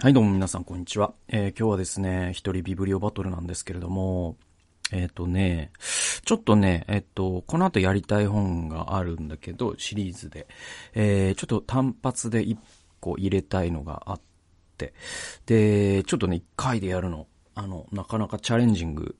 はい、どうも皆さん、こんにちは。えー今日はですね、一人ビブリオバトルなんですけれども、えっ、とね、ちょっとね、えっ、と、この後やりたい本があるんだけど、シリーズで、えーちょっと単発で一個入れたいのがあって、で、ちょっとね、一回でやるの、あの、なかなかチャレンジング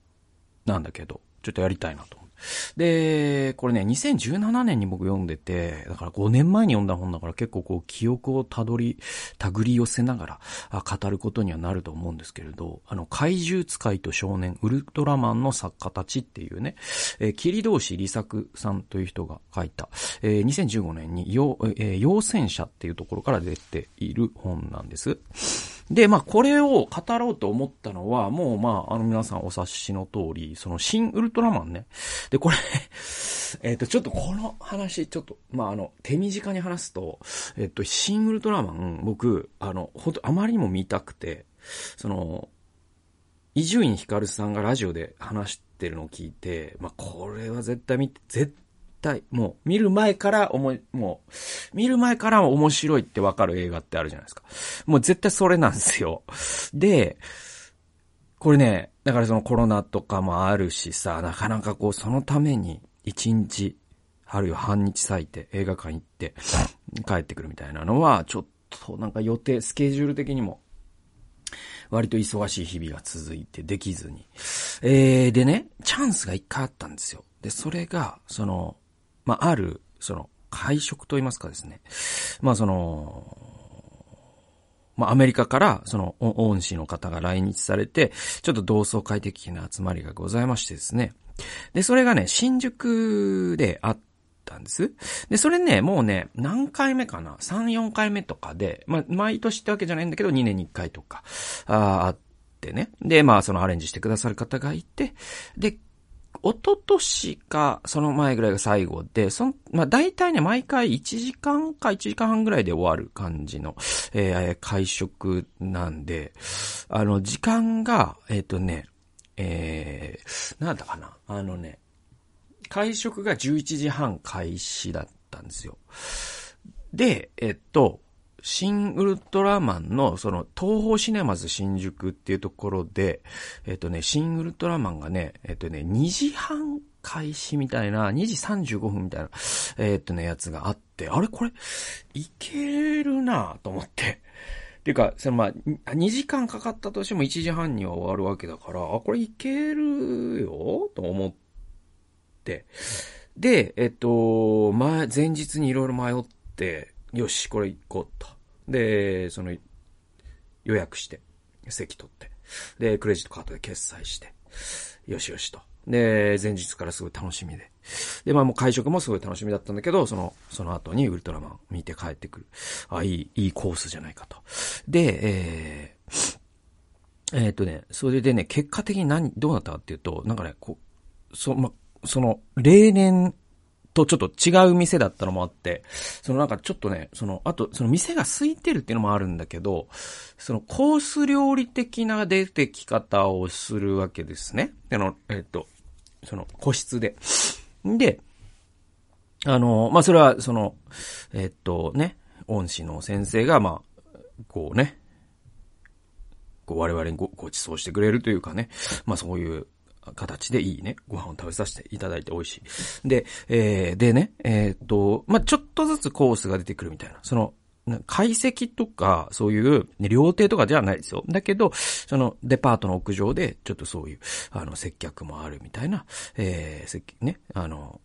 なんだけど、ちょっとやりたいなと思。で、これね、2017年に僕読んでて、だから5年前に読んだ本だから結構こう記憶をたどり、たぐり寄せながら語ることにはなると思うんですけれど、あの、怪獣使いと少年、ウルトラマンの作家たちっていうね、えー、霧同士利作さんという人が書いた、えー2015年に、えー陽戦者っていうところから出ている本なんです。で、まあ、これを語ろうと思ったのは、もう、まあ、あの、皆さんお察しの通り、その、新ウルトラマンね。で、これ、えっ、と、ちょっとこの話、ちょっと、まあ、あの、手短に話すと、えっ、と、新ウルトラマン、僕、あの、ほんと、あまりにも見たくて、その、伊集院光さんがラジオで話してるのを聞いて、まあ、これは絶対見て、絶対、もう、見る前から思い、もう、見る前から面白いってわかる映画ってあるじゃないですか。もう絶対それなんですよ。で、これね、だからそのコロナとかもあるしさ、なかなかこう、そのために、一日、あるいは半日割いて映画館行って、帰ってくるみたいなのは、ちょっとなんか予定、スケジュール的にも、割と忙しい日々が続いてできずに。えー、でね、チャンスが一回あったんですよ。で、それが、その、まあ、ある、その、会食と言いますかですね。まあ、その、まあ、アメリカから、その、恩師の方が来日されて、ちょっと同窓会的な集まりがございましてですね。で、それがね、新宿であったんです。で、それね、もうね、何回目かな ?3、4回目とかで、まあ、毎年ってわけじゃないんだけど、2年に1回とか、ああってね。で、まあ、そのアレンジしてくださる方がいて、で、一昨年か、その前ぐらいが最後で、その、まあ、大体ね、毎回1時間か1時間半ぐらいで終わる感じの、えー会食なんで、あの、時間が、えっ、とね、えー、なんだかな、あのね、会食が11時半開始だったんですよ。で、えっと、新ウルトラマンの、その、東宝シネマズ新宿っていうところで、えっとね、新ウルトラマンがね、えっとね、2時半開始みたいな、2時35分みたいな、えっとね、やつがあって、あれこれ、いけるなと思って。ていうか、そのまあ、2時間かかったとしても1時半には終わるわけだから、あ、これいけるよと思って。で、えっと、前、前日にいろいろ迷って、よし、これ行こうと。で、その、予約して、席取って。で、クレジットカードで決済して、よしよしと。で、前日からすごい楽しみで。で、まあもう会食もすごい楽しみだったんだけど、その、その後にウルトラマン見て帰ってくる。あ、いい、いいコースじゃないかと。で、えー、えーっとね、それでね、結果的に何、どうなったかっていうと、なんかね、こう、そ、ま、その、例年とちょっと違う店だったのもあって、そのなんかちょっとね、その、あと、その店が空いてるっていうのもあるんだけど、そのコース料理的な出てき方をするわけですね。あの、えっと、その個室で。で、あの、まあ、それは、その、えっとね、恩師の先生が、まあ、こうね、こう我々にごご馳走してくれるというかね、まあそういう形でいいね、ご飯を食べさせていただいて美味しい。で、えー、でね、えーっと、まあちょっとずつコースが出てくるみたいな、その、解析とか、そういう、ね、料亭とかじゃないですよ。だけど、その、デパートの屋上で、ちょっとそういう、あの、接客もあるみたいな、えー、ね、あの、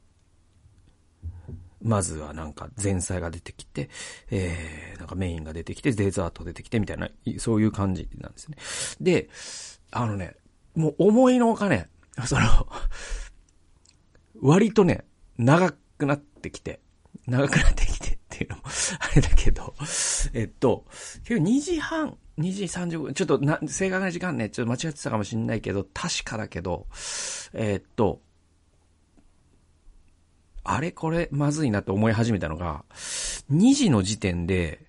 まずはなんか前菜が出てきて、えー、なんかメインが出てきて、デザート出てきてみたいな、そういう感じなんですね。で、あのね、もう思いのほかね、その、割とね、長くなってきて、長くなってきてっていうのも、あれだけど、えっと、結構2時半、2時35分、ちょっとな、正確な時間ね、ちょっと間違ってたかもしれないけど、確かだけど、えっと、あれこれまずいなと思い始めたのが、2時の時点で、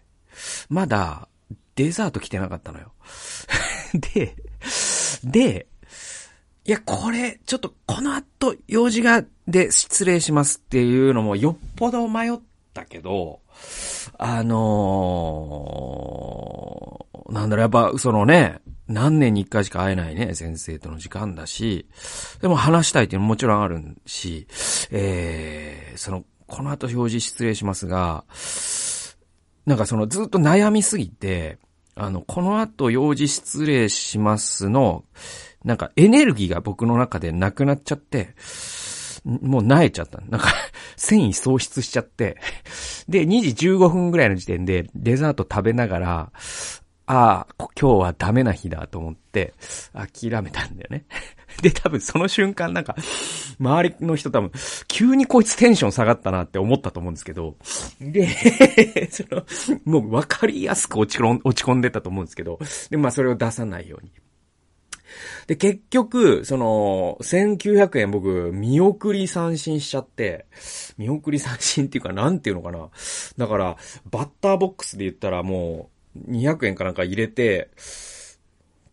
まだデザート来てなかったのよ。で、で、いや、これ、ちょっとこの後用事が、で失礼しますっていうのもよっぽど迷ったけど、あのーなんだろう、やっぱ、そのね、何年に一回しか会えないね、先生との時間だし、でも話したいっていうのももちろんあるし、えー、その、この後表示失礼しますが、なんかそのずっと悩みすぎて、あの、この後用事失礼しますの、なんかエネルギーが僕の中でなくなっちゃって、もう萎えちゃった。なんか 繊維喪失しちゃって。で、2時15分ぐらいの時点でデザート食べながら、ああ、今日はダメな日だと思って、諦めたんだよね。で、多分その瞬間なんか、周りの人多分、急にこいつテンション下がったなって思ったと思うんですけど、で、その、もう分かりやすく落ち落ち込んでたと思うんですけど、で、まあそれを出さないように。で、結局、その、1900円僕、見送り三振しちゃって、見送り三振っていうか、なんていうのかな。だから、バッターボックスで言ったらもう、200円かなんか入れて、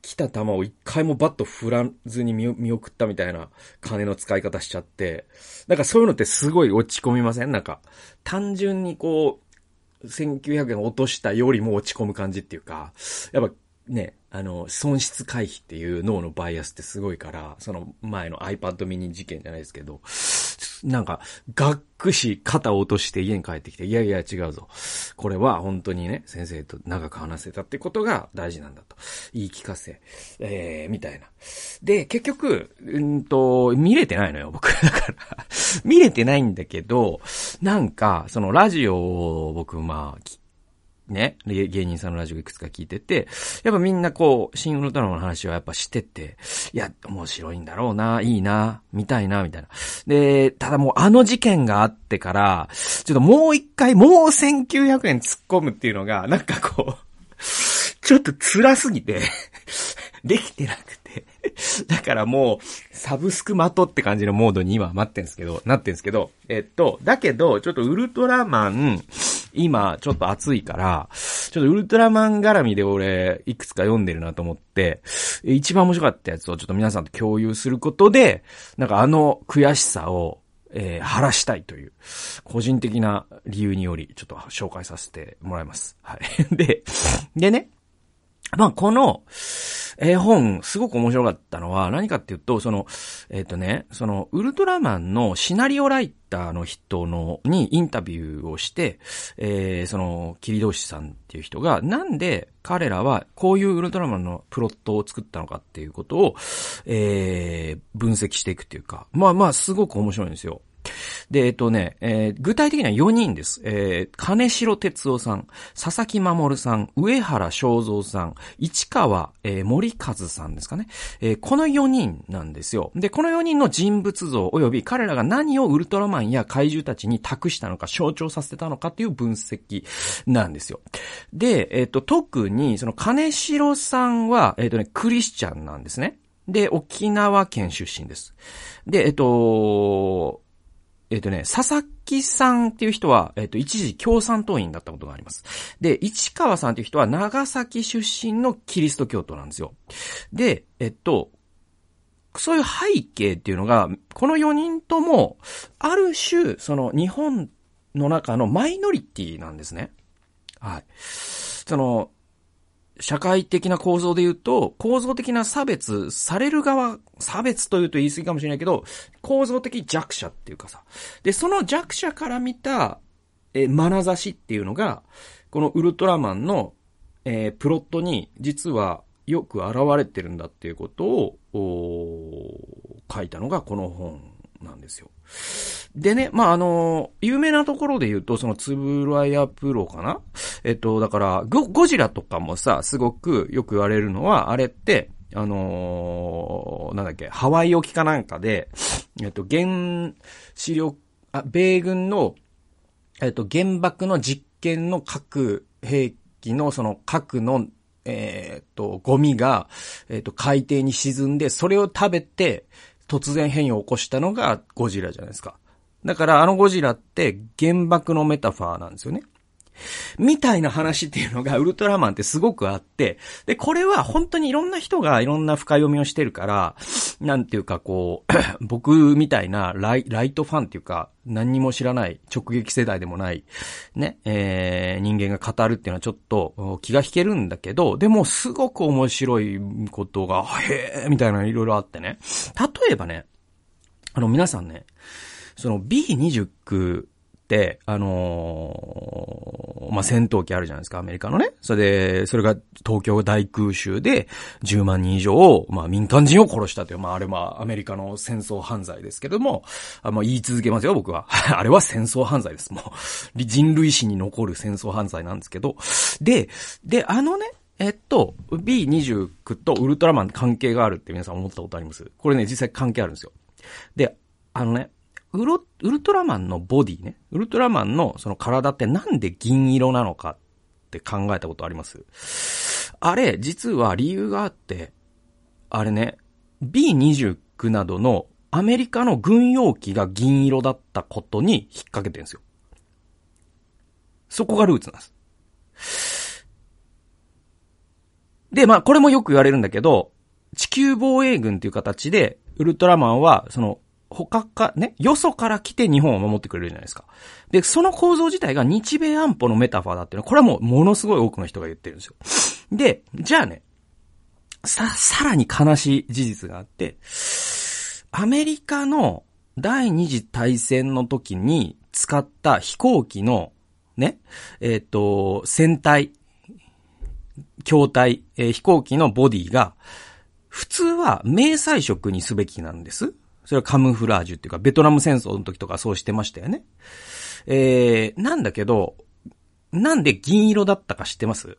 来た球を一回もバット振らずに見送ったみたいな金の使い方しちゃって、なんかそういうのってすごい落ち込みません？なんか、単純にこう、1900円落としたよりも落ち込む感じっていうか、やっぱね、あの、損失回避っていう脳のバイアスってすごいから、その前の iPad mini 事件じゃないですけど、なんか、がっくし肩を落として家に帰ってきて、いやいや違うぞ。これは本当にね、先生と長く話せたってことが大事なんだと。言い聞かせ、えー、みたいな。で、結局、うんと、見れてないのよ、僕。だから見れてないんだけど、なんか、そのラジオを僕、まあ、ね、芸人さんのラジオいくつか聞いてて、やっぱみんなこう、シン・ウルトラマンの話はやっぱしてて、いや、面白いんだろうな、いいな、見たいな、みたいな。で、ただもうあの事件があってから、ちょっともう一回、もう1900円突っ込むっていうのが、なんかこう、ちょっと辛すぎて できてなくて だからもう、サブスク待とって感じのモードに今待ってんすけど、なってんすけど、えっと、だけど、ちょっとウルトラマン、今、ちょっと暑いから、ちょっとウルトラマン絡みで俺、いくつか読んでるなと思って、一番面白かったやつをちょっと皆さんと共有することで、なんかあの悔しさを、えー、晴らしたいという、個人的な理由により、ちょっと紹介させてもらいます。はい。で、でね、まあ、この、絵本、すごく面白かったのは、何かっていうと、その、えっ、ー、とね、その、ウルトラマンのシナリオライターの人の、にインタビューをして、えー、その、キリドシさんっていう人が、なんで彼らはこういうウルトラマンのプロットを作ったのかっていうことを、えー、分析していくっていうか、まあまあ、すごく面白いんですよ。で、えっとね、えー、具体的には4人です。えー、金城哲夫さん、佐々木守さん、上原正蔵さん、市川、えー、森和さんですかね。えー、この4人なんですよ。で、この4人の人物像及び彼らが何をウルトラマンや怪獣たちに託したのか、象徴させたのかっていう分析なんですよ。で、えっ、と、特に、その金城さんは、えっ、とね、クリスチャンなんですね。で、沖縄県出身です。で、えっと、えっ、ー、とね、佐々木さんっていう人は、えっ、ー、と、一時共産党員だったことがあります。で、市川さんっていう人は長崎出身のキリスト教徒なんですよ。で、えっと、そういう背景っていうのが、この4人とも、ある種、その日本の中のマイノリティなんですね。はい。その、社会的な構造で言うと、構造的な差別される側、差別というと言い過ぎかもしれないけど、構造的弱者っていうかさ。で、その弱者から見た、え、眼差しっていうのが、このウルトラマンの、えー、プロットに実はよく現れてるんだっていうことを、書いたのがこの本なんですよ。でね、まあ、あの、有名なところで言うと、そのつぶらやプロかな？えっと、だから、ゴ、ゴジラとかもさ、すごくよく言われるのは、あれって、あのー、なんだっけ、ハワイ沖かなんかで、えっと、原子力、あ、米軍の、えっと、原爆の実験の核兵器のその核の、えー、っと、ゴミが、え、っと、海底に沈んで、それを食べて、突然変異を起こしたのがゴジラじゃないですか。だからあのゴジラって原爆のメタファーなんですよね。みたいな話っていうのがウルトラマンってすごくあって、で、これは本当にいろんな人がいろんな深読みをしてるから、なんていうかこう、僕みたいなライライトファンっていうか、何にも知らない、直撃世代でもない、ね、えー、人間が語るっていうのはちょっと気が引けるんだけど、でもすごく面白いことが、へーみたいなのいろいろあってね。例えばね、あの皆さんね、その B29、あのー、まあ、戦闘機あるじゃないですか、アメリカのね。それで、それが東京大空襲で10万人以上を、まあ、民間人を殺したという、まあ、あれはアメリカの戦争犯罪ですけども、あまあ、言い続けますよ、僕は。あれは戦争犯罪です。もう、人類史に残る戦争犯罪なんですけど。で、で、あのね、えっと、B29 とウルトラマン関係があるって皆さん思ったことあります？これね、実際関係あるんですよ。で、あのね、ウル、ウルトラマンのボディね。ウルトラマンのその体ってなんで銀色なのかって考えたことあります？あれ、実は理由があって、あれね、B29 などのアメリカの軍用機が銀色だったことに引っ掛けてるんですよ。そこがルーツなんです。で、まあ、これもよく言われるんだけど、地球防衛軍っていう形で、ウルトラマンは、その、他か、ね、よそから来て日本を守ってくれるじゃないですか。で、その構造自体が日米安保のメタファーだっていうのは、これはもうものすごい多くの人が言ってるんですよ。で、じゃあね、さ、さらに悲しい事実があって、アメリカの第二次大戦の時に使った飛行機の、ね、えっ、ー、と、船体、筐体、えー、飛行機のボディが、普通は迷彩色にすべきなんです。それはカムフラージュっていうか、ベトナム戦争の時とかそうしてましたよね。えー、なんだけど、なんで銀色だったか知ってます？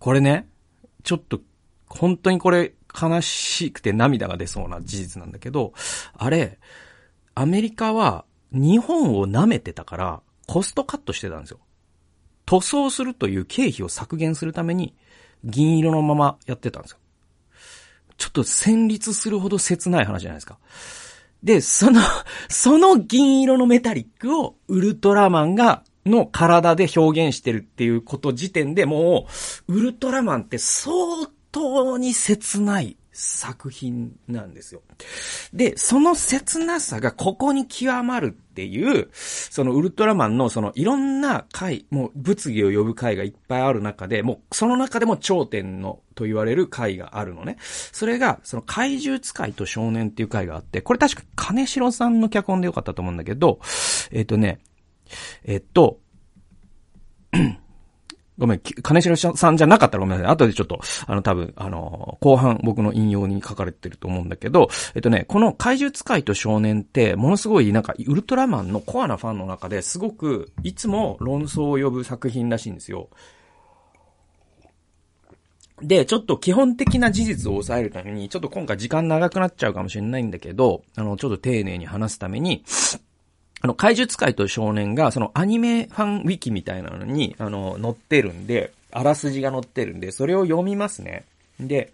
これね、ちょっと、本当にこれ悲しくて涙が出そうな事実なんだけど、あれ、アメリカは日本を舐めてたからコストカットしてたんですよ。塗装するという経費を削減するために銀色のままやってたんですよ。ちょっと戦慄するほど切ない話じゃないですか。で、その、その銀色のメタリックをウルトラマンが、の体で表現してるっていうこと時点でもう、ウルトラマンって相当に切ない作品なんですよ。で、その切なさがここに極まるっていう、そのウルトラマンのそのいろんな回、もう物議を呼ぶ回がいっぱいある中で、もうその中でも頂点のと言われる回があるのね。それが、その怪獣使いと少年っていう回があって、これ確か金城さんの脚本でよかったと思うんだけど、えっ、とね、えっと、ごめん、金城さんじゃなかったらごめんなさい。後でちょっと、あの、多分、あの、後半僕の引用に書かれてると思うんだけど、えっとね、この怪獣使いと少年って、ものすごい、なんか、ウルトラマンのコアなファンの中ですごく、いつも論争を呼ぶ作品らしいんですよ。で、ちょっと基本的な事実を抑えるために、ちょっと今回時間長くなっちゃうかもしれないんだけど、あの、ちょっと丁寧に話すために、あの、怪獣使いと少年が、そのアニメファンウィキみたいなのに、あの、載ってるんで、あらすじが載ってるんで、それを読みますね。で、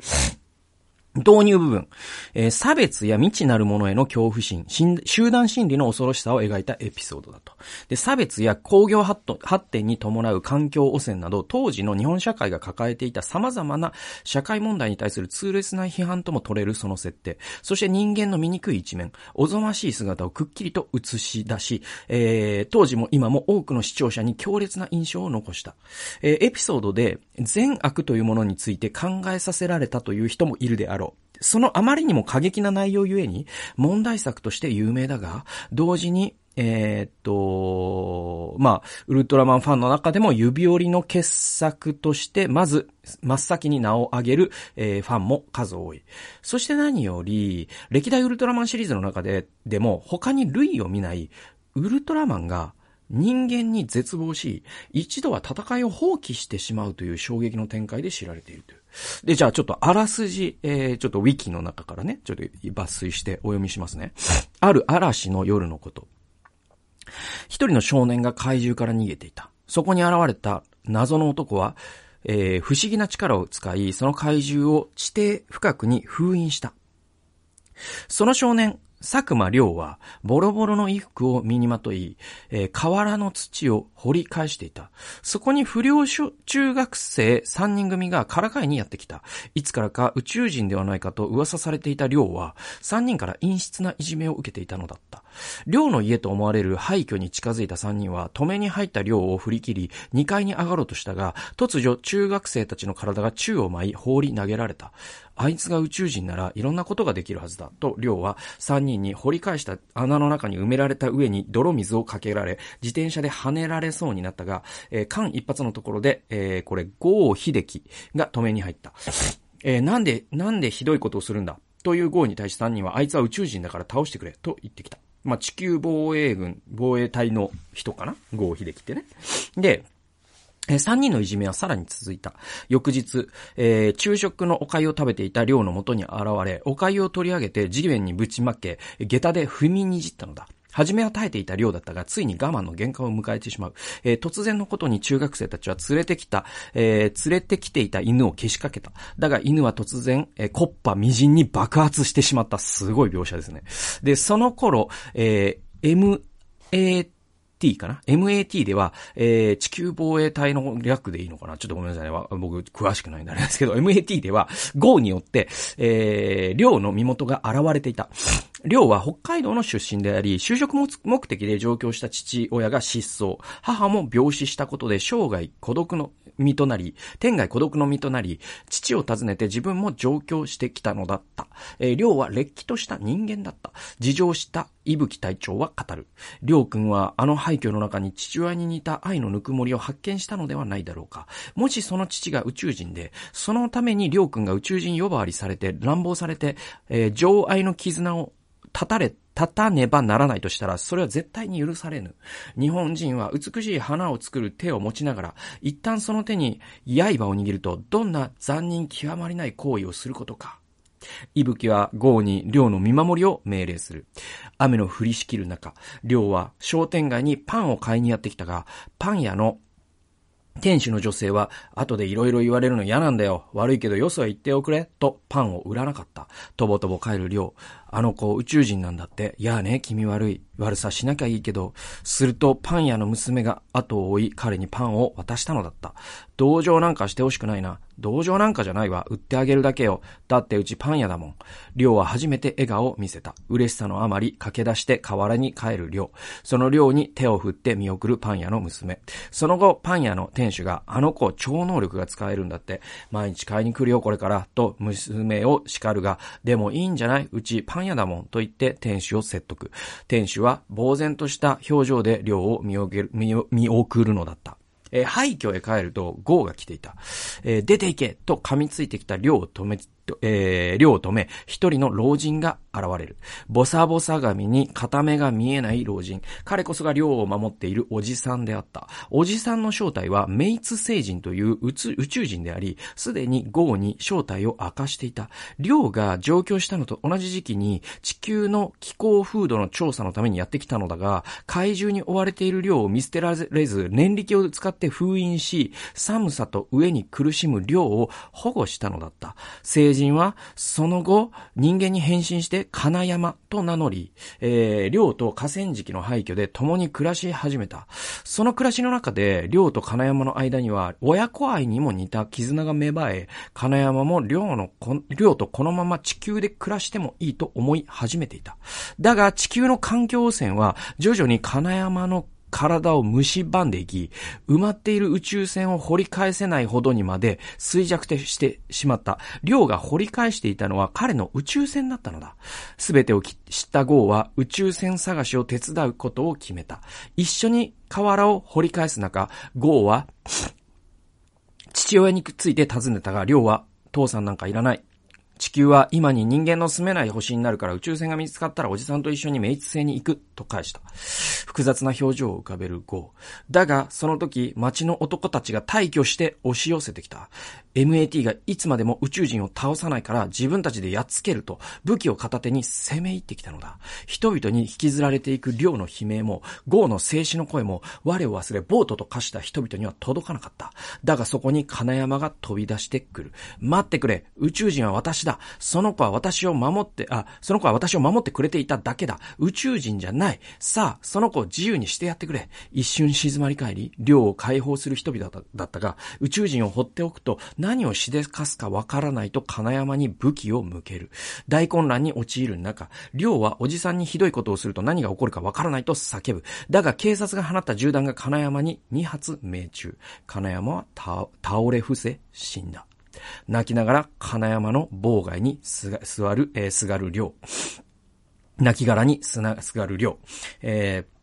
導入部分、えー、差別や未知なるものへの恐怖心、集団心理の恐ろしさを描いたエピソードだと。で、差別や工業発展に伴う環境汚染など、当時の日本社会が抱えていた様々な社会問題に対する痛烈な批判とも取れるその設定。そして人間の醜い一面、おぞましい姿をくっきりと映し出し、えー、当時も今も多くの視聴者に強烈な印象を残した。えー、エピソードで善悪というものについて考えさせられたという人もいるであろう。そのあまりにも過激な内容ゆえに、問題作として有名だが、同時に、えー、っと、まあ、ウルトラマンファンの中でも指折りの傑作として、まず、真っ先に名を挙げる、えー、ファンも数多い。そして何より、歴代ウルトラマンシリーズの中で、でも、他に類を見ない、ウルトラマンが、人間に絶望し、一度は戦いを放棄してしまうという衝撃の展開で知られているという。で、じゃあちょっとあらすじ、えー、ちょっとウィキの中からね、ちょっと抜粋してお読みしますね。ある嵐の夜のこと。一人の少年が怪獣から逃げていた。そこに現れた謎の男は、えー、不思議な力を使い、その怪獣を地底深くに封印した。その少年、佐久間亮は、ボロボロの衣服を身にまとい、えー、河原の土を掘り返していた。そこに不良中学生3人組がからかいにやってきた。いつからか宇宙人ではないかと噂されていた亮は、3人から陰湿ないじめを受けていたのだった。亮の家と思われる廃墟に近づいた3人は、止めに入った亮を振り切り、2階に上がろうとしたが、突如中学生たちの体が宙を舞い、放り投げられた。あいつが宇宙人ならいろんなことができるはずだ。と、りょうは3人に掘り返した穴の中に埋められた上に泥水をかけられ、自転車で跳ねられそうになったが、えー、間一髪のところで、えー、これ、ゴー秀樹が止めに入った。えー、なんで、なんでひどいことをするんだ？というゴーに対して3人は、あいつは宇宙人だから倒してくれ、と言ってきた。まあ、地球防衛軍、防衛隊の人かな？合秀樹ってね。で、え三人のいじめはさらに続いた。翌日、えー、昼食のお粥を食べていた寮の元に現れ、お粥を取り上げて地面にぶちまけ、下駄で踏みにじったのだ。初めは耐えていた寮だったが、ついに我慢の限界を迎えてしまう。えー、突然のことに中学生たちは連れてきた、えー、連れてきていた犬をけしかけた。だが犬は突然、えー、コッパみじんに爆発してしまった。すごい描写ですね。で、その頃、えー、MA MAT かな ?MAT では、えー、地球防衛隊の略でいいのかな？ちょっとごめんなさいね。僕、詳しくないんであれですけど、MAT では、GO によって、えー、寮の身元が現れていた。寮は北海道の出身であり、就職目的で上京した父親が失踪。母も病死したことで生涯孤独の身となり、天外孤独の身となり、父を訪ねて自分も上京してきたのだった。えー、寮は劣気とした人間だった。事情した伊吹隊長は語る。りょうくんはあの廃墟の中に父親に似た愛のぬくもりを発見したのではないだろうか。もしその父が宇宙人で、そのためにりょうくんが宇宙人呼ばわりされて、乱暴されて、えー、情愛の絆を立たれ、立たねばならないとしたら、それは絶対に許されぬ。日本人は美しい花を作る手を持ちながら、一旦その手に刃を握ると、どんな残忍極まりない行為をすることか。伊吹は豪に寮の見守りを命令する。雨の降りしきる中、寮は商店街にパンを買いにやってきたが、パン屋の店主の女性は、後で色々言われるの嫌なんだよ。悪いけどよそへ行っておくれ。と、パンを売らなかった。とぼとぼ帰る量。あの子宇宙人なんだって。いやね、君悪い。悪さしなきゃいいけど。すると、パン屋の娘が後を追い、彼にパンを渡したのだった。同情なんかしてほしくないな。同情なんかじゃないわ。売ってあげるだけよ。だってうちパン屋だもん。りょうは初めて笑顔を見せた。嬉しさのあまり駆け出して河原に帰るりょう。そのりょうに手を振って見送るパン屋の娘。その後、パン屋の店主が、あの子超能力が使えるんだって。毎日買いに来るよ、これから。と、娘を叱るが、でもいいんじゃない？うちパンやだもん。と言って店主を説得。店主は呆然とした表情でりょうを見送るのだった。えー、廃墟へ帰ると、ゴーが来ていた。えー、出て行けと噛みついてきた寮を止めえー、寮を止め、一人の老人が現れる。ボサボサ髪に片目が見えない老人。彼こそが寮を守っているおじさんであった。おじさんの正体はメイツ星人という宇宙人であり、すでにゴーに正体を明かしていた。寮が上京したのと同じ時期に地球の気候風土の調査のためにやってきたのだが、怪獣に追われている寮を見捨てられず、念力を使って封印し、寒さと上に苦しむ寮を保護したのだった。成人は、その後、人間に変身して金山と名乗り、えー、寮と河川敷の廃墟で共に暮らし始めた。その暮らしの中で、寮と金山の間には、親子愛にも似た絆が芽生え、金山も寮の、寮とこのまま地球で暮らしてもいいと思い始めていた。だが、地球の環境汚染は、徐々に金山の体を蝕んでいき、埋まっている宇宙船を掘り返せないほどにまで衰弱してしまった。量が掘り返していたのは彼の宇宙船だったのだ。すべてを知ったゴーは宇宙船探しを手伝うことを決めた。一緒に河原を掘り返す中、ゴーは、父親について尋ねたが、量は、父さんなんかいらない。地球は今に人間の住めない星になるから宇宙船が見つかったらおじさんと一緒にメイツ星に行く、と返した。複雑な表情を浮かべるゴー。だが、その時、街の男たちが退去して押し寄せてきた。MAT がいつまでも宇宙人を倒さないから自分たちでやっつけると武器を片手に攻め入ってきたのだ。人々に引きずられていく量の悲鳴も、ゴーの静止の声も、我を忘れボートと化した人々には届かなかった。だがそこに金山が飛び出してくる。待ってくれ宇宙人は私だその子は私を守って、あ、その子は私を守ってくれていただけだ宇宙人じゃないさあ、その子を自由にしてやってくれ一瞬静まり返り、量を解放する人々だったが、宇宙人を放っておくと何をしでかすかわからないと金山に武器を向ける。大混乱に陥る中、亮はおじさんにひどいことをすると何が起こるかわからないと叫ぶ。だが警察が放った銃弾が金山に2発命中。金山は倒れ伏せ死んだ。泣きながら金山の妨害に座る、えー、すがる亮。泣き殻にすな、すがる亮。えー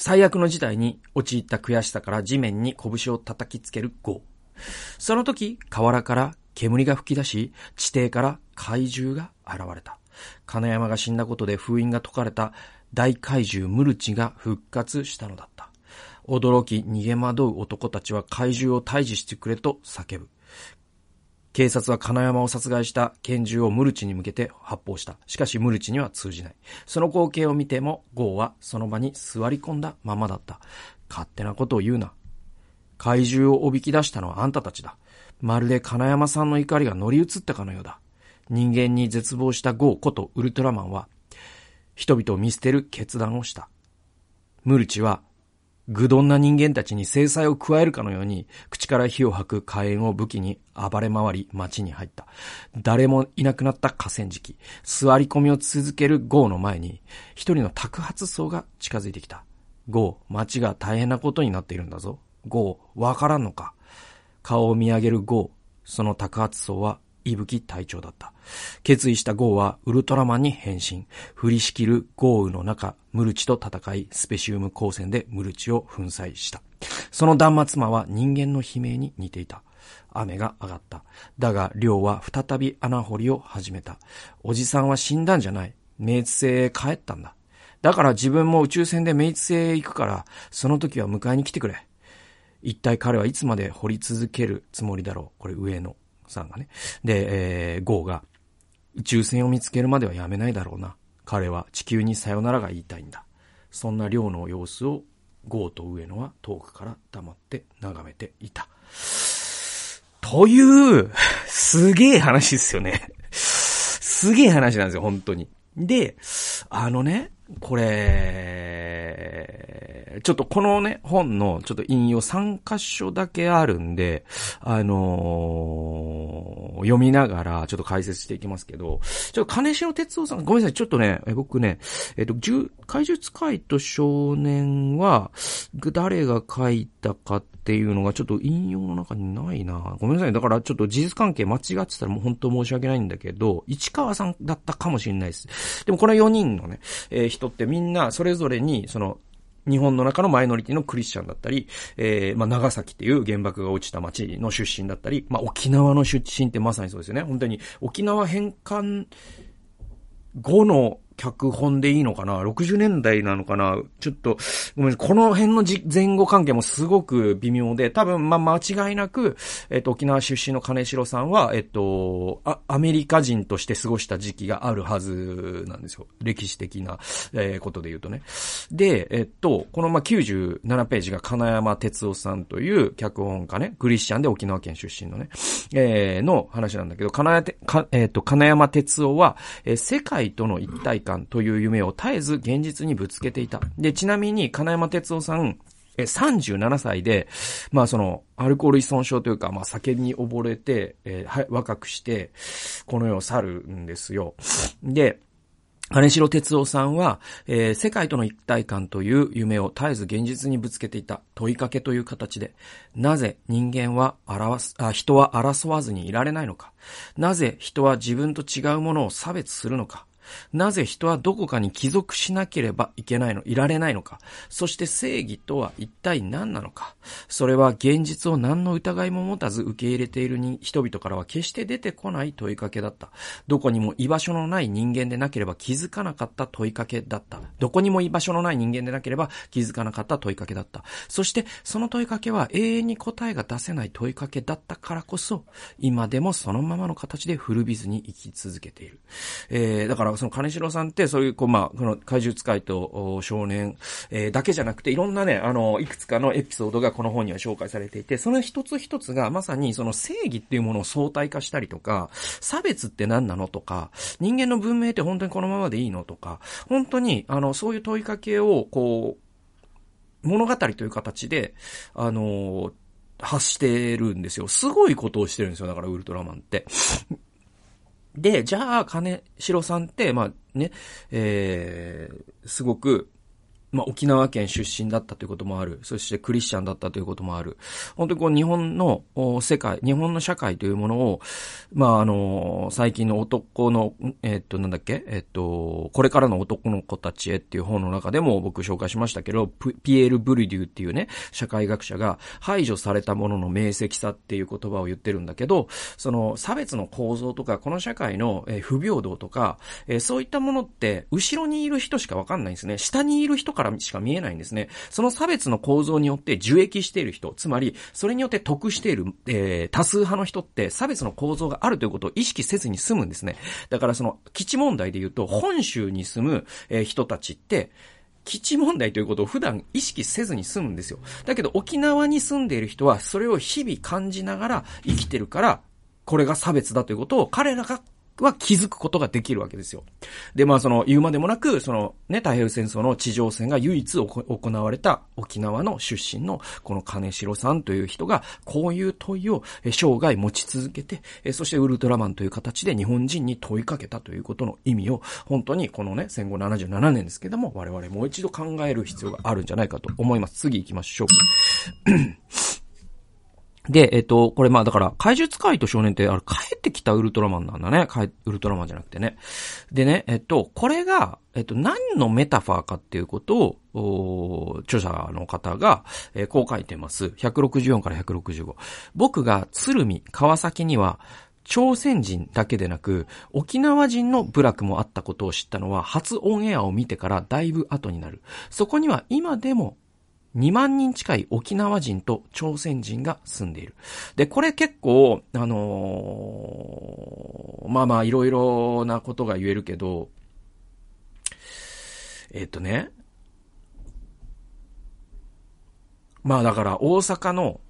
最悪の事態に陥った悔しさから地面に拳を叩きつけるゴー。その時、河原から煙が吹き出し、地底から怪獣が現れた。金山が死んだことで封印が解かれた大怪獣ムルチが復活したのだった。驚き逃げ惑う男たちは怪獣を退治してくれと叫ぶ。警察は金山を殺害した拳銃をムルチに向けて発砲した。しかしムルチには通じない。その光景を見ても、ゴーはその場に座り込んだままだった。勝手なことを言うな。怪獣をおびき出したのはあんたたちだ。まるで金山さんの怒りが乗り移ったかのようだ。人間に絶望したゴーことウルトラマンは、人々を見捨てる決断をした。ムルチは、愚鈍な人間たちに制裁を加えるかのように、口から火を吐く火炎を武器に暴れ回り街に入った。誰もいなくなった河川敷。座り込みを続けるゴーの前に、一人の托発層が近づいてきた。ゴー、街が大変なことになっているんだぞ。ゴー、わからんのか。顔を見上げるゴー、その托発層は、伊吹隊長だった。決意したゴーはウルトラマンに変身。降りしきる豪雨の中、ムルチと戦い、スペシウム光線でムルチを粉砕した。その断末魔は人間の悲鳴に似ていた。雨が上がった。だが、リョウは再び穴掘りを始めた。おじさんは死んだんじゃない。冥ツ星へ帰ったんだ。だから自分も宇宙船で冥ツ星へ行くから、その時は迎えに来てくれ。一体彼はいつまで掘り続けるつもりだろう。これ上野さんがね。で、えー、ゴーが、宇宙船を見つけるまではやめないだろうな。彼は地球にさよならが言いたいんだ。そんな寮の様子をゴーと上野は遠くから黙って眺めていた。という、すげえ話ですよね。すげえ話なんですよ、本当に。で、あのね、これ、ちょっとこのね、本のちょっと引用3箇所だけあるんで、あのー、読みながらちょっと解説していきますけど、ちょっと金城哲夫さん、ごめんなさい、ちょっとね、僕ね、えっと、怪獣使いと少年は、誰が書いたかっていうのがちょっと引用の中にないなごめんなさい。だからちょっと事実関係間違ってたらもう本当申し訳ないんだけど、市川さんだったかもしれないです。でもこの4人のね、えー、人ってみんなそれぞれに、その、日本の中のマイノリティのクリスチャンだったり、えー、まあ、長崎っていう原爆が落ちた町の出身だったり、まあ、沖縄の出身ってまさにそうですよね。本当に沖縄返還後の脚本でいいのかな ?60 年代なのかな？ちょっと、ごめんなさい。この辺の前後関係もすごく微妙で、多分、まあ、間違いなく、えっと、沖縄出身の金城さんは、えっと、あ、アメリカ人として過ごした時期があるはずなんですよ。歴史的な、えー、ことで言うとね。で、えっと、この、ま97ページが金山哲夫さんという脚本家ね、クリスチャンで沖縄県出身のね、えー、の話なんだけど、金山、えっと、金山哲夫は、えー、世界との一体という夢を絶えず現実にぶつけていた。で、ちなみに金山哲夫さん、え、37歳で、まあその、アルコール依存症というか、まあ酒に溺れて、えー、若くして、この世を去るんですよ。で、金城哲夫さんは、えー、世界との一体感という夢を絶えず現実にぶつけていた問いかけという形で、なぜ人間は表す、あ、人は争わずにいられないのかなぜ人は自分と違うものを差別するのかなぜ人はどこかに帰属しなければいけないの、いられないのか？そして正義とは一体何なのか？それは現実を何の疑いも持たず受け入れている人々からは決して出てこない問いかけだった。どこにも居場所のない人間でなければ気づかなかった問いかけだった。どこにも居場所のない人間でなければ気づかなかった問いかけだった。そしてその問いかけは永遠に答えが出せない問いかけだったからこそ、今でもそのままの形で古びずに生き続けている。えー、だからその金城さんってそういう、こう、まあ、この怪獣使いと少年、えー、だけじゃなくていろんなね、あの、いくつかのエピソードがこの本には紹介されていて、その一つ一つがまさにその正義っていうものを相対化したりとか、差別って何なのとか、人間の文明って本当にこのままでいいのとか、本当に、あの、そういう問いかけを、こう、物語という形で、あの、発してるんですよ。すごいことをしてるんですよ。だからウルトラマンって。で、じゃあ、金城さんって、まあね、えー、すごく、まあ、沖縄県出身だったということもある。そしてクリスチャンだったということもある。本当にこう日本の世界、日本の社会というものを、まあ、あの、最近の男の、えっと、なんだっけ？えっと、これからの男の子たちへっていう本の中でも僕紹介しましたけど、ピエール・ブリデューっていうね、社会学者が排除されたものの明晰さっていう言葉を言ってるんだけど、その差別の構造とか、この社会の不平等とか、そういったものって、後ろにいる人しかわかんないんですね。下にいる人からしか見えないんですね。その差別の構造によって受益している人、つまり、それによって得している、えー、多数派の人って差別の構造があるということを意識せずに済むんですね。だからその基地問題で言うと、本州に住む、え、人たちって、基地問題ということを普段意識せずに済むんですよ。だけど沖縄に住んでいる人はそれを日々感じながら生きてるから、これが差別だということを彼らがは気づくことができるわけですよ。で、まあその言うまでもなく、そのね、太平洋戦争の地上戦が唯一行われた沖縄の出身のこの金城さんという人が、こういう問いを生涯持ち続けて、そしてウルトラマンという形で日本人に問いかけたということの意味を、本当にこのね、戦後77年ですけども、我々もう一度考える必要があるんじゃないかと思います。次行きましょう。で、えっと、これまあだから、怪獣使いと少年って、あれ、帰ってきたウルトラマンなんだね。ウルトラマンじゃなくてね。でね、えっと、これが、えっと、何のメタファーかっていうことを、著者の方が、えー、こう書いてます。164から165。僕が鶴見、川崎には、朝鮮人だけでなく、沖縄人の部落もあったことを知ったのは、初オンエアを見てからだいぶ後になる。そこには今でも2万人近い沖縄人と朝鮮人が住んでいる。で、これ結構、あのー、まあまあいろいろなことが言えるけど、えっ、とね、まあだから大阪の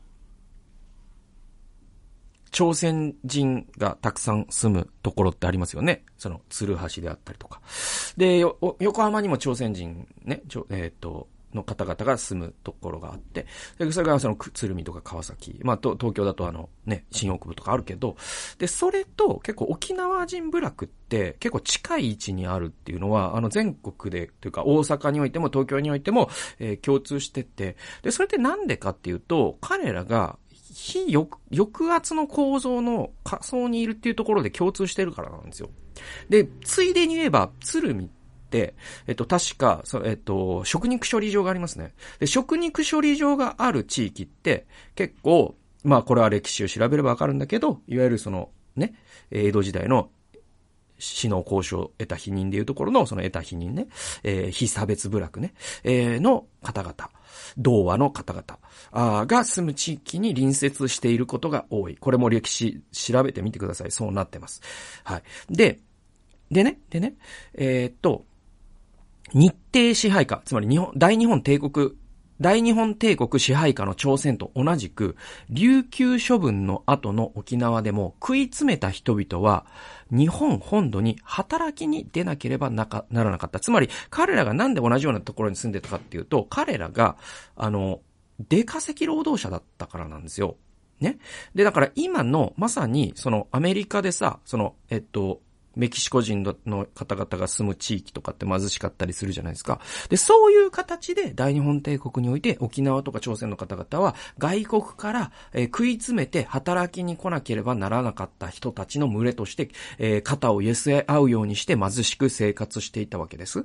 朝鮮人がたくさん住むところってありますよね。その、鶴橋であったりとか。で、横浜にも朝鮮人ね、ちょえっ、と、の方々が住むところがあって、で、それがその、鶴見とか川崎、まあ、東京だとあの、ね、新大久保とかあるけど、で、それと結構沖縄人部落って結構近い位置にあるっていうのは、あの、全国で、というか大阪においても東京においても、えー、共通してて、で、それってなんでかっていうと、彼らが非抑圧の構造の仮想にいるっていうところで共通してるからなんですよ。で、ついでに言えば、鶴見っ、えっと、確か、そえっと、食肉処理場がありますね。で、食肉処理場がある地域って、結構、まあ、これは歴史を調べればわかるんだけど、いわゆるその、ね、江戸時代の死の交渉を得た否認でいうところの、その得た否認ね、えー、非差別部落ね、えー、の方々、童話の方々あが住む地域に隣接していることが多い。これも歴史調べてみてください。そうなってます。はい。で、でね、でね、えー、っと、日帝支配下、つまり日本、大日本帝国、大日本帝国支配下の朝鮮と同じく、琉球処分の後の沖縄でも食い詰めた人々は、日本本土に働きに出なければな、ならなかった。つまり、彼らがなんで同じようなところに住んでたかっていうと、彼らが、あの、出稼ぎ労働者だったからなんですよ。ね。で、だから今の、まさに、そのアメリカでさ、その、えっと、メキシコ人の方々が住む地域とかって貧しかったりするじゃないですか。で、そういう形で大日本帝国において沖縄とか朝鮮の方々は外国から、えー、食い詰めて働きに来なければならなかった人たちの群れとして、えー、肩を寄せ合うようにして貧しく生活していたわけです。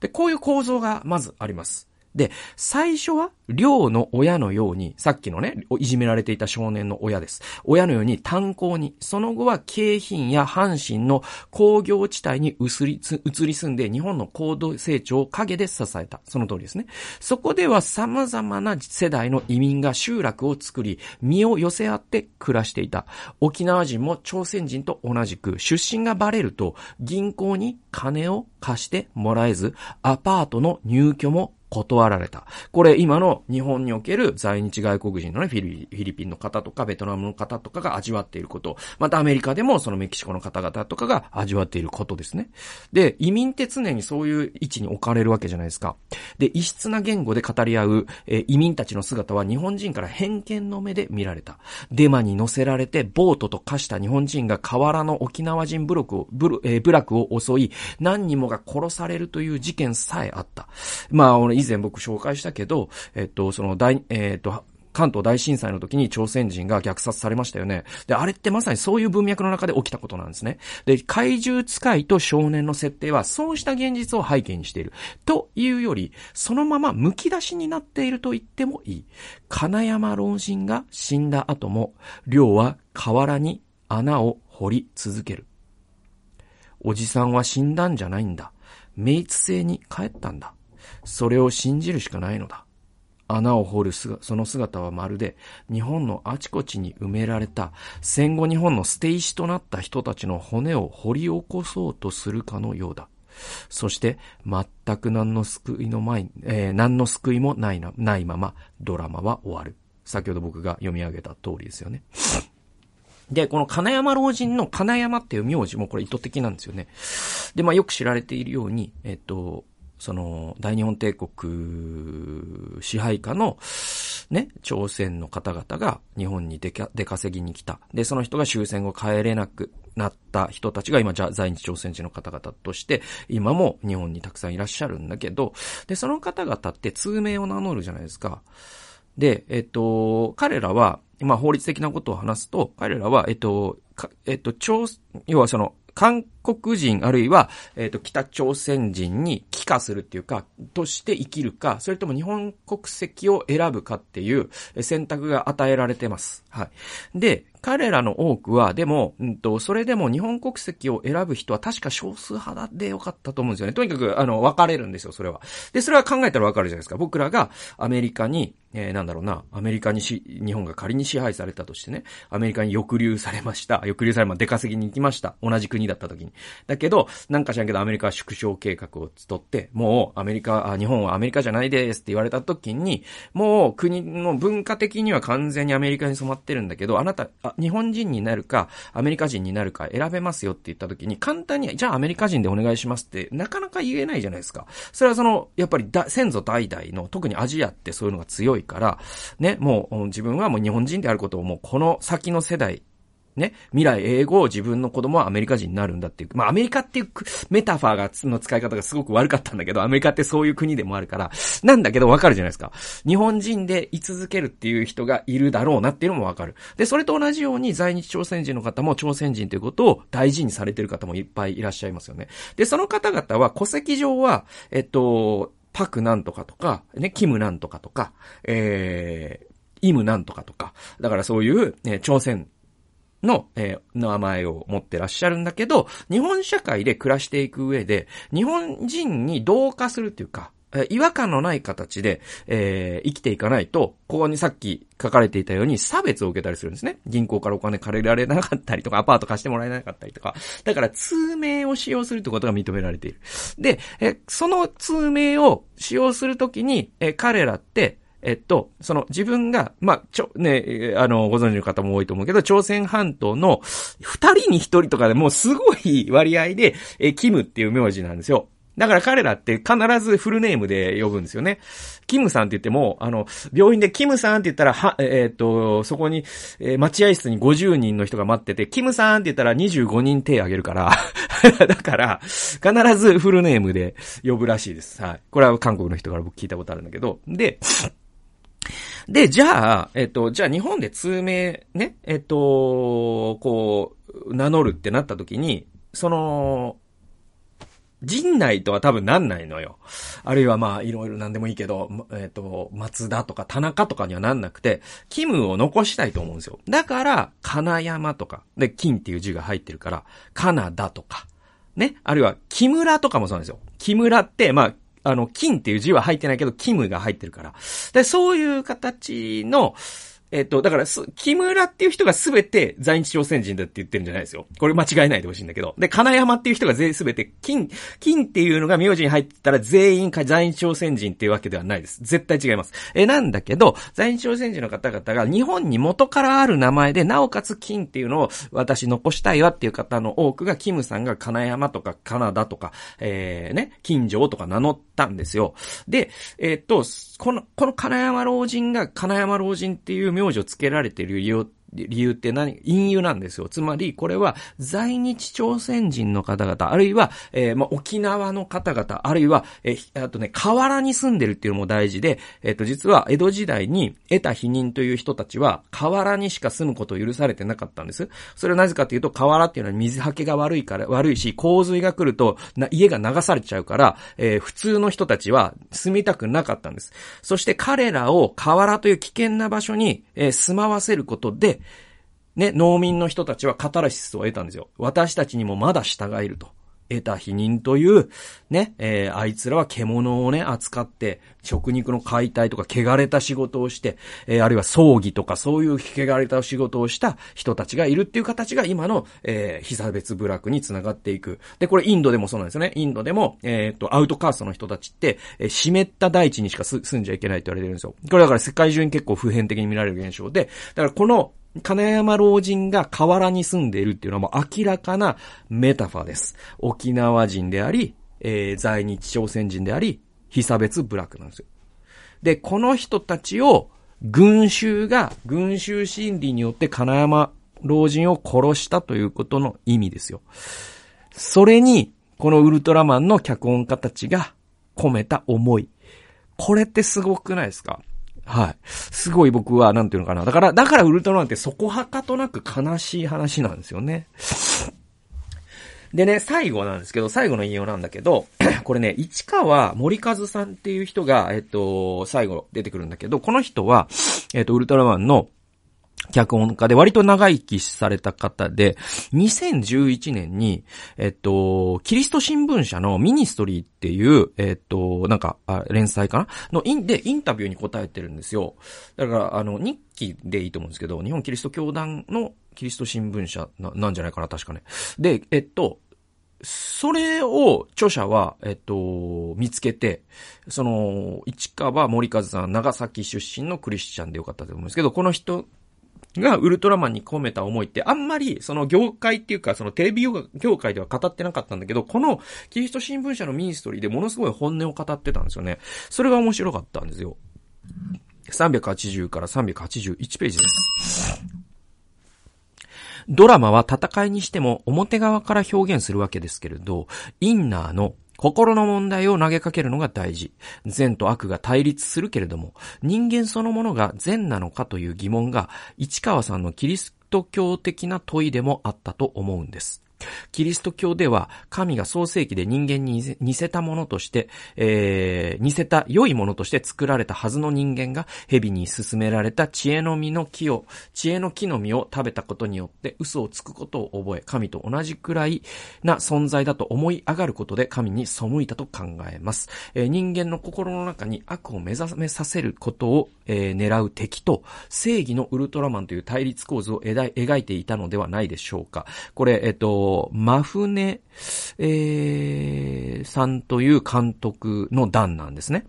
で、こういう構造がまずあります。で、最初は、寮の親のように、さっきのね、いじめられていた少年の親です。親のように炭鉱に、その後は京浜や阪神の工業地帯に移り、移り住んで、日本の高度成長を陰で支えた。その通りですね。そこでは様々な世代の移民が集落を作り、身を寄せ合って暮らしていた。沖縄人も朝鮮人と同じく、出身がバレると、銀行に金を貸してもらえず、アパートの入居も断られた。これ今の日本における在日外国人のね、フィリピンの方とかベトナムの方とかが味わっていること。またアメリカでもそのメキシコの方々とかが味わっていることですね。で、移民って常にそういう位置に置かれるわけじゃないですか。で、異質な言語で語り合う、えー、移民たちの姿は日本人から偏見の目で見られた。デマに乗せられてボートと化した日本人が河原の沖縄人部落を、ブえー、部落を襲い、何人もが殺されるという事件さえあった。まあ、以前僕紹介したけど、えっと、その大、えっと、関東大震災の時に朝鮮人が虐殺されましたよね。で、あれってまさにそういう文脈の中で起きたことなんですね。で、怪獣使いと少年の設定はそうした現実を背景にしている。というより、そのまま剥き出しになっていると言ってもいい。金山老人が死んだ後も、寮は河原に穴を掘り続ける。おじさんは死んだんじゃないんだ。明治星に帰ったんだ。それを信じるしかないのだ。穴を掘るその姿はまるで日本のあちこちに埋められた戦後日本の捨て石となった人たちの骨を掘り起こそうとするかのようだ。そして全く何の救いの前、えー、何の救いもないな、ないままドラマは終わる。先ほど僕が読み上げた通りですよね。で、この金山老人の金山っていう名字もこれ意図的なんですよね。で、まあよく知られているように、えっと、その、大日本帝国支配下の、ね、朝鮮の方々が日本に出稼ぎに来た。で、その人が終戦後帰れなくなった人たちが今、じゃ在日朝鮮人の方々として、今も日本にたくさんいらっしゃるんだけど、で、その方々って通名を名乗るじゃないですか。で、えっと、彼らは、まあ、法律的なことを話すと、彼らは、えっと、えっと、朝、要はその、韓国人あるいは、えっ、ー、と、北朝鮮人に帰化するっていうか、として生きるか、それとも日本国籍を選ぶかっていう選択が与えられてます。はい。で、彼らの多くは、でも、うんと、それでも日本国籍を選ぶ人は確か少数派でよかったと思うんですよね。とにかく、あの、分かれるんですよ、それは。で、それは考えたら分かるじゃないですか。僕らがアメリカに、えー、なんだろうな、アメリカにし、日本が仮に支配されたとしてね、アメリカに抑留されました。抑留され、まあ、出稼ぎに行きました。同じ国だった時に。だけど、なんか知らんけど、アメリカは縮小計画を取って、もう、アメリカ、日本はアメリカじゃないですって言われた時に、もう、国の文化的には完全にアメリカに染まってるんだけど、あなた、あ日本人になるか、アメリカ人になるか選べますよって言った時に、簡単に、じゃあアメリカ人でお願いしますって、なかなか言えないじゃないですか。それはその、やっぱりだ、先祖代々の、特にアジアってそういうのが強いから、ね、もう、自分はもう日本人であることをもう、この先の世代、ね、未来英語を自分の子供はアメリカ人になるんだっていう。まあアメリカっていうメタファーが、の使い方がすごく悪かったんだけど、アメリカってそういう国でもあるから、なんだけどわかるじゃないですか。日本人で居続けるっていう人がいるだろうなっていうのもわかる。で、それと同じように在日朝鮮人の方も朝鮮人ということを大事にされてる方もいっぱいいらっしゃいますよね。で、その方々は戸籍上は、えっと、パクなんとかとか、ね、キムなんとかとか、えー、イムなんとかとか、だからそういう、ね、朝鮮の、えー、名前を持ってらっしゃるんだけど、日本社会で暮らしていく上で、日本人に同化するっていうか、違和感のない形で、えー、生きていかないと、ここにさっき書かれていたように差別を受けたりするんですね。銀行からお金借りられなかったりとか、アパート貸してもらえなかったりとか。だから、通名を使用するってことが認められている。で、えその通名を使用するときに、え彼らって、えっと、その自分が、まあ、ちょ、ね、あの、ご存知の方も多いと思うけど、朝鮮半島の二人に一人とかでもうすごい割合で、え、キムっていう名字なんですよ。だから彼らって必ずフルネームで呼ぶんですよね。キムさんって言っても、あの、病院でキムさんって言ったら、は、えー、っと、そこに、えー、待合室に50人の人が待ってて、キムさんって言ったら25人手挙げるから、だから、必ずフルネームで呼ぶらしいです。はい。これは韓国の人から僕聞いたことあるんだけど。で、で、じゃあ、えっと、じゃあ日本で通名ね、えっと、こう、名乗るってなった時に、その、陣内とは多分なんないのよ。あるいはまあ、いろいろなんでもいいけど、えっ、ー、と、松田とか田中とかにはなんなくて、キムを残したいと思うんですよ。だから、金山とか、で、金っていう字が入ってるから、カナダとか、ね。あるいは、木村とかもそうなんですよ。木村って、まあ、あの、金っていう字は入ってないけど、キムが入ってるから。で、そういう形の、えっと、だから、木村っていう人がすべて在日朝鮮人だって言ってるんじゃないですよ。これ間違えないでほしいんだけど。で、金山っていう人が全すべて、金、金っていうのが名字に入ったら全員か在日朝鮮人っていうわけではないです。絶対違います。え、なんだけど、在日朝鮮人の方々が日本に元からある名前で、なおかつ金っていうのを私残したいわっていう方の多くが、キムさんが金山とかカナダとか、えー、ね、金城とか名乗ったんですよ。で、え、っと、この、この金山老人が金山老人っていう名字を付けられている理由理由って何？隠喩なんですよ。つまり、これは在日朝鮮人の方々、あるいは、えー、まあ、沖縄の方々、あるいは、えー、あとね、河原に住んでるっていうのも大事で、えっ、ー、と、実は江戸時代に得た否認という人たちは、河原にしか住むことを許されてなかったんです。それはなぜかというと、河原っていうのは水はけが悪いから、悪いし、洪水が来ると、な、家が流されちゃうから、えー、普通の人たちは住みたくなかったんです。そして彼らを河原という危険な場所に、えー、住まわせることで、ね、農民の人たちはカタラシスを得たんですよ。私たちにもまだ従えると。得た否認という、ね、えー、あいつらは獣をね、扱って、食肉の解体とか、汚れた仕事をして、えー、あるいは葬儀とか、そういう汚れた仕事をした人たちがいるっていう形が今の、えー、被差別部落につながっていく。で、これインドでもそうなんですよね。インドでも、えー、っと、アウトカーストの人たちって、えー、湿った大地にしか住んじゃいけないって言われてるんですよ。これだから世界中に結構普遍的に見られる現象で、だからこの、金山老人が河原に住んでいるっていうのはもう明らかなメタファーです。沖縄人であり、えー、在日朝鮮人であり、被差別部落なんですよ。で、この人たちを群衆が群衆心理によって金山老人を殺したということの意味ですよ。それに、このウルトラマンの脚本家たちが込めた思い。これってすごくないですか？はい。すごい僕は、なんていうのかな。だから、だからウルトラマンってそこはかとなく悲しい話なんですよね。でね、最後なんですけど、最後の引用なんだけど、これね、市川森和さんっていう人が、えっと、最後出てくるんだけど、この人は、えっと、ウルトラマンの脚本家で割と長生きされた方で、2011年に、えっと、キリスト新聞社のミニストリーっていう、えっと、なんか、連載かな？のイン、で、インタビューに答えてるんですよ。だから、あの、日記でいいと思うんですけど、日本キリスト教団のキリスト新聞社ななんじゃないかな、確かね。で、えっと、それを著者は、えっと、見つけて、その、市川森和さん、長崎出身のクリスチャンでよかったと思うんですけど、この人がウルトラマンに込めた思いってあんまりその業界っていうかそのテレビ業界では語ってなかったんだけど、このキリスト新聞社のミニストリーでものすごい本音を語ってたんですよね。それが面白かったんですよ。380から381ページです。ドラマは戦いにしても表側から表現するわけですけれど、インナーの心の問題を投げかけるのが大事。善と悪が対立するけれども、人間そのものが善なのかという疑問が、市川さんのキリスト教的な問いでもあったと思うんです。キリスト教では神が創世記で人間に似せたものとして、えー、似せた良いものとして作られたはずの人間が蛇に進められた知恵の実の木を、知恵の木の実を食べたことによって嘘をつくことを覚え、神と同じくらいな存在だと思い上がることで神に背いたと考えます。えー、人間の心の中に悪を目覚めさせることを、えー、狙う敵と正義のウルトラマンという対立構図を描いていたのではないでしょうか。これ、えっ、と、マフネ、えー、さんという監督の段なんですね。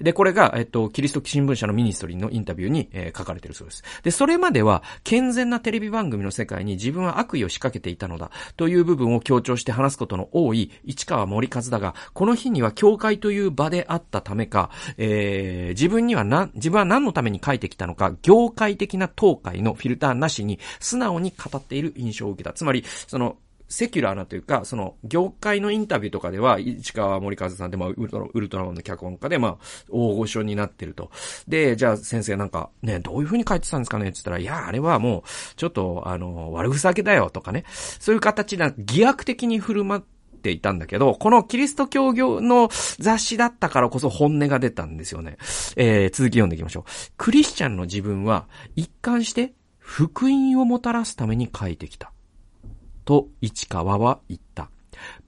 で、これが、えっと、キリスト新聞社の Ministry のインタビューに、えー、書かれているそうです。で、それまでは、健全なテレビ番組の世界に自分は悪意を仕掛けていたのだ、という部分を強調して話すことの多い市川森一だが、この日には教会という場であったためか、えー、自分にはな、自分は何のために書いてきたのか、業界的な韜晦のフィルターなしに、素直に語っている印象を受けた。つまり、その、 secular なというか、その、業界のインタビューとかでは、市川森一さんで、まあ、ウルトラウルトラマンの脚本家で、まあ、大御所になってると。で、じゃあ先生なんか、ね、どういう風に書いてたんですかねって言ったら、いや、あれはもう、ちょっと、あの、悪ふざけだよとかね。そういう形な、疑惑的に振る舞っていたんだけど、このキリスト教業の雑誌だったからこそ本音が出たんですよね。えー、続き読んでいきましょう。クリスチャンの自分は一貫して福音をもたらすために書いてきた。と市川は言った。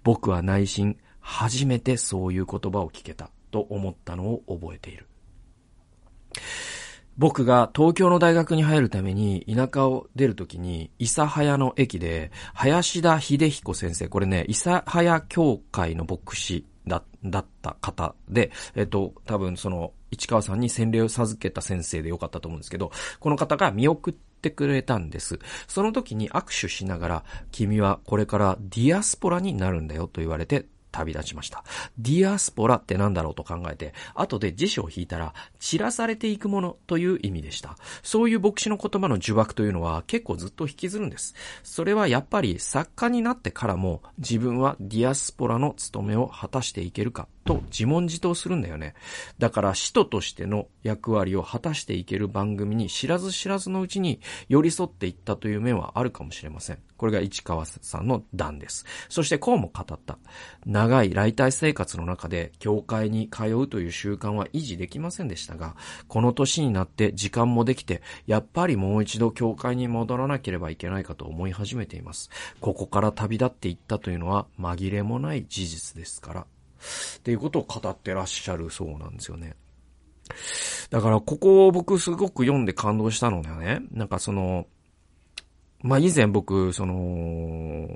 僕は内心、初めてそういう言葉を聞けたと思ったのを覚えている。僕が東京の大学に入るために田舎を出るときに、諫早の駅で、林田秀彦先生、これね、諫早教会の牧師だ、だった方で、えっと、多分その、市川さんに洗礼を授けた先生でよかったと思うんですけど、この方が見送ってってくれたんです。その時に握手しながら、君はこれからディアスポラになるんだよと言われて旅立ちました。ディアスポラって何だろうと考えて、後で辞書を引いたら、散らされていくものという意味でした。そういう牧師の言葉の呪縛というのは結構ずっと引きずるんです。それはやっぱり作家になってからも自分はディアスポラの務めを果たしていけるかと自問自答するんだよね。だから使徒としての役割を果たしていける番組に知らず知らずのうちに寄り添っていったという面はあるかもしれません。これが市川さんの段です。そしてこうも語った。長い来体生活の中で教会に通うという習慣は維持できませんでしたが、この年になって時間もできて、やっぱりもう一度教会に戻らなければいけないかと思い始めています。ここから旅立っていったというのは紛れもない事実ですから。っていうことを語ってらっしゃるそうなんですよね。だから、ここを僕すごく読んで感動したのがね、なんかその、まあ、以前僕、その、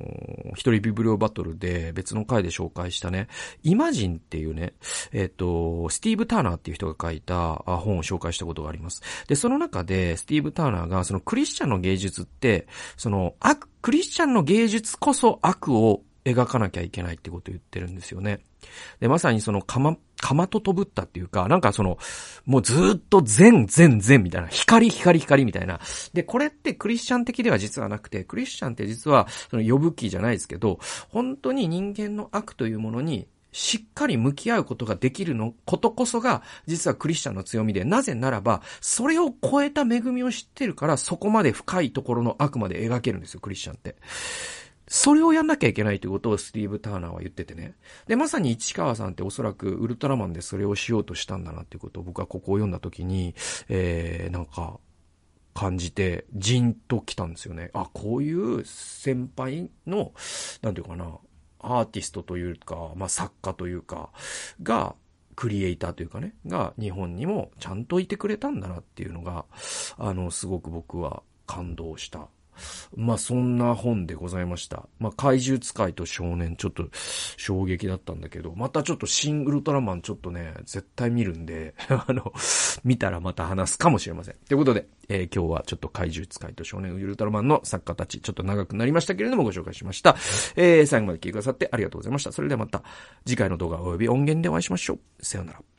一人ビブリオバトルで別の回で紹介したね、イマジンっていうね、えっ、と、スティーブ・ターナーっていう人が書いた本を紹介したことがあります。で、その中で、スティーブ・ターナーが、そのクリスチャンの芸術って、その、悪、クリスチャンの芸術こそ悪を描かなきゃいけないってことを言ってるんですよね。で、まさにその、かまと飛ぶったっていうか、なんかその、もうずっと全、全、全みたいな、光、光、光みたいな。で、これってクリスチャン的では実はなくて、クリスチャンって実は、その呼ぶ気じゃないですけど、本当に人間の悪というものに、しっかり向き合うことができるの、ことこそが、実はクリスチャンの強みで、なぜならば、それを超えた恵みを知ってるから、そこまで深いところの悪まで描けるんですよ、クリスチャンって。それをやんなきゃいけないということをスティーブ・ターナーは言っててね。で、まさに市川さんっておそらくウルトラマンでそれをしようとしたんだなっていうことを僕はここを読んだ時に、えー、なんか、感じて、じんと来たんですよね。あ、こういう先輩の、なんていうかな、アーティストというか、まあ、作家というか、が、クリエイターというかね、が日本にもちゃんといてくれたんだなっていうのが、あの、すごく僕は感動したまあそんな本でございました。まあ怪獣使いと少年ちょっと衝撃だったんだけど、またちょっと新ウルトラマンちょっとね、絶対見るんで、あの、見たらまた話すかもしれません。ということで、えー、今日はちょっと怪獣使いと少年ウルトラマンの作家たち、ちょっと長くなりましたけれどもご紹介しました。えー、最後まで聞いてくださってありがとうございました。それではまた次回の動画及び音源でお会いしましょう。さようなら。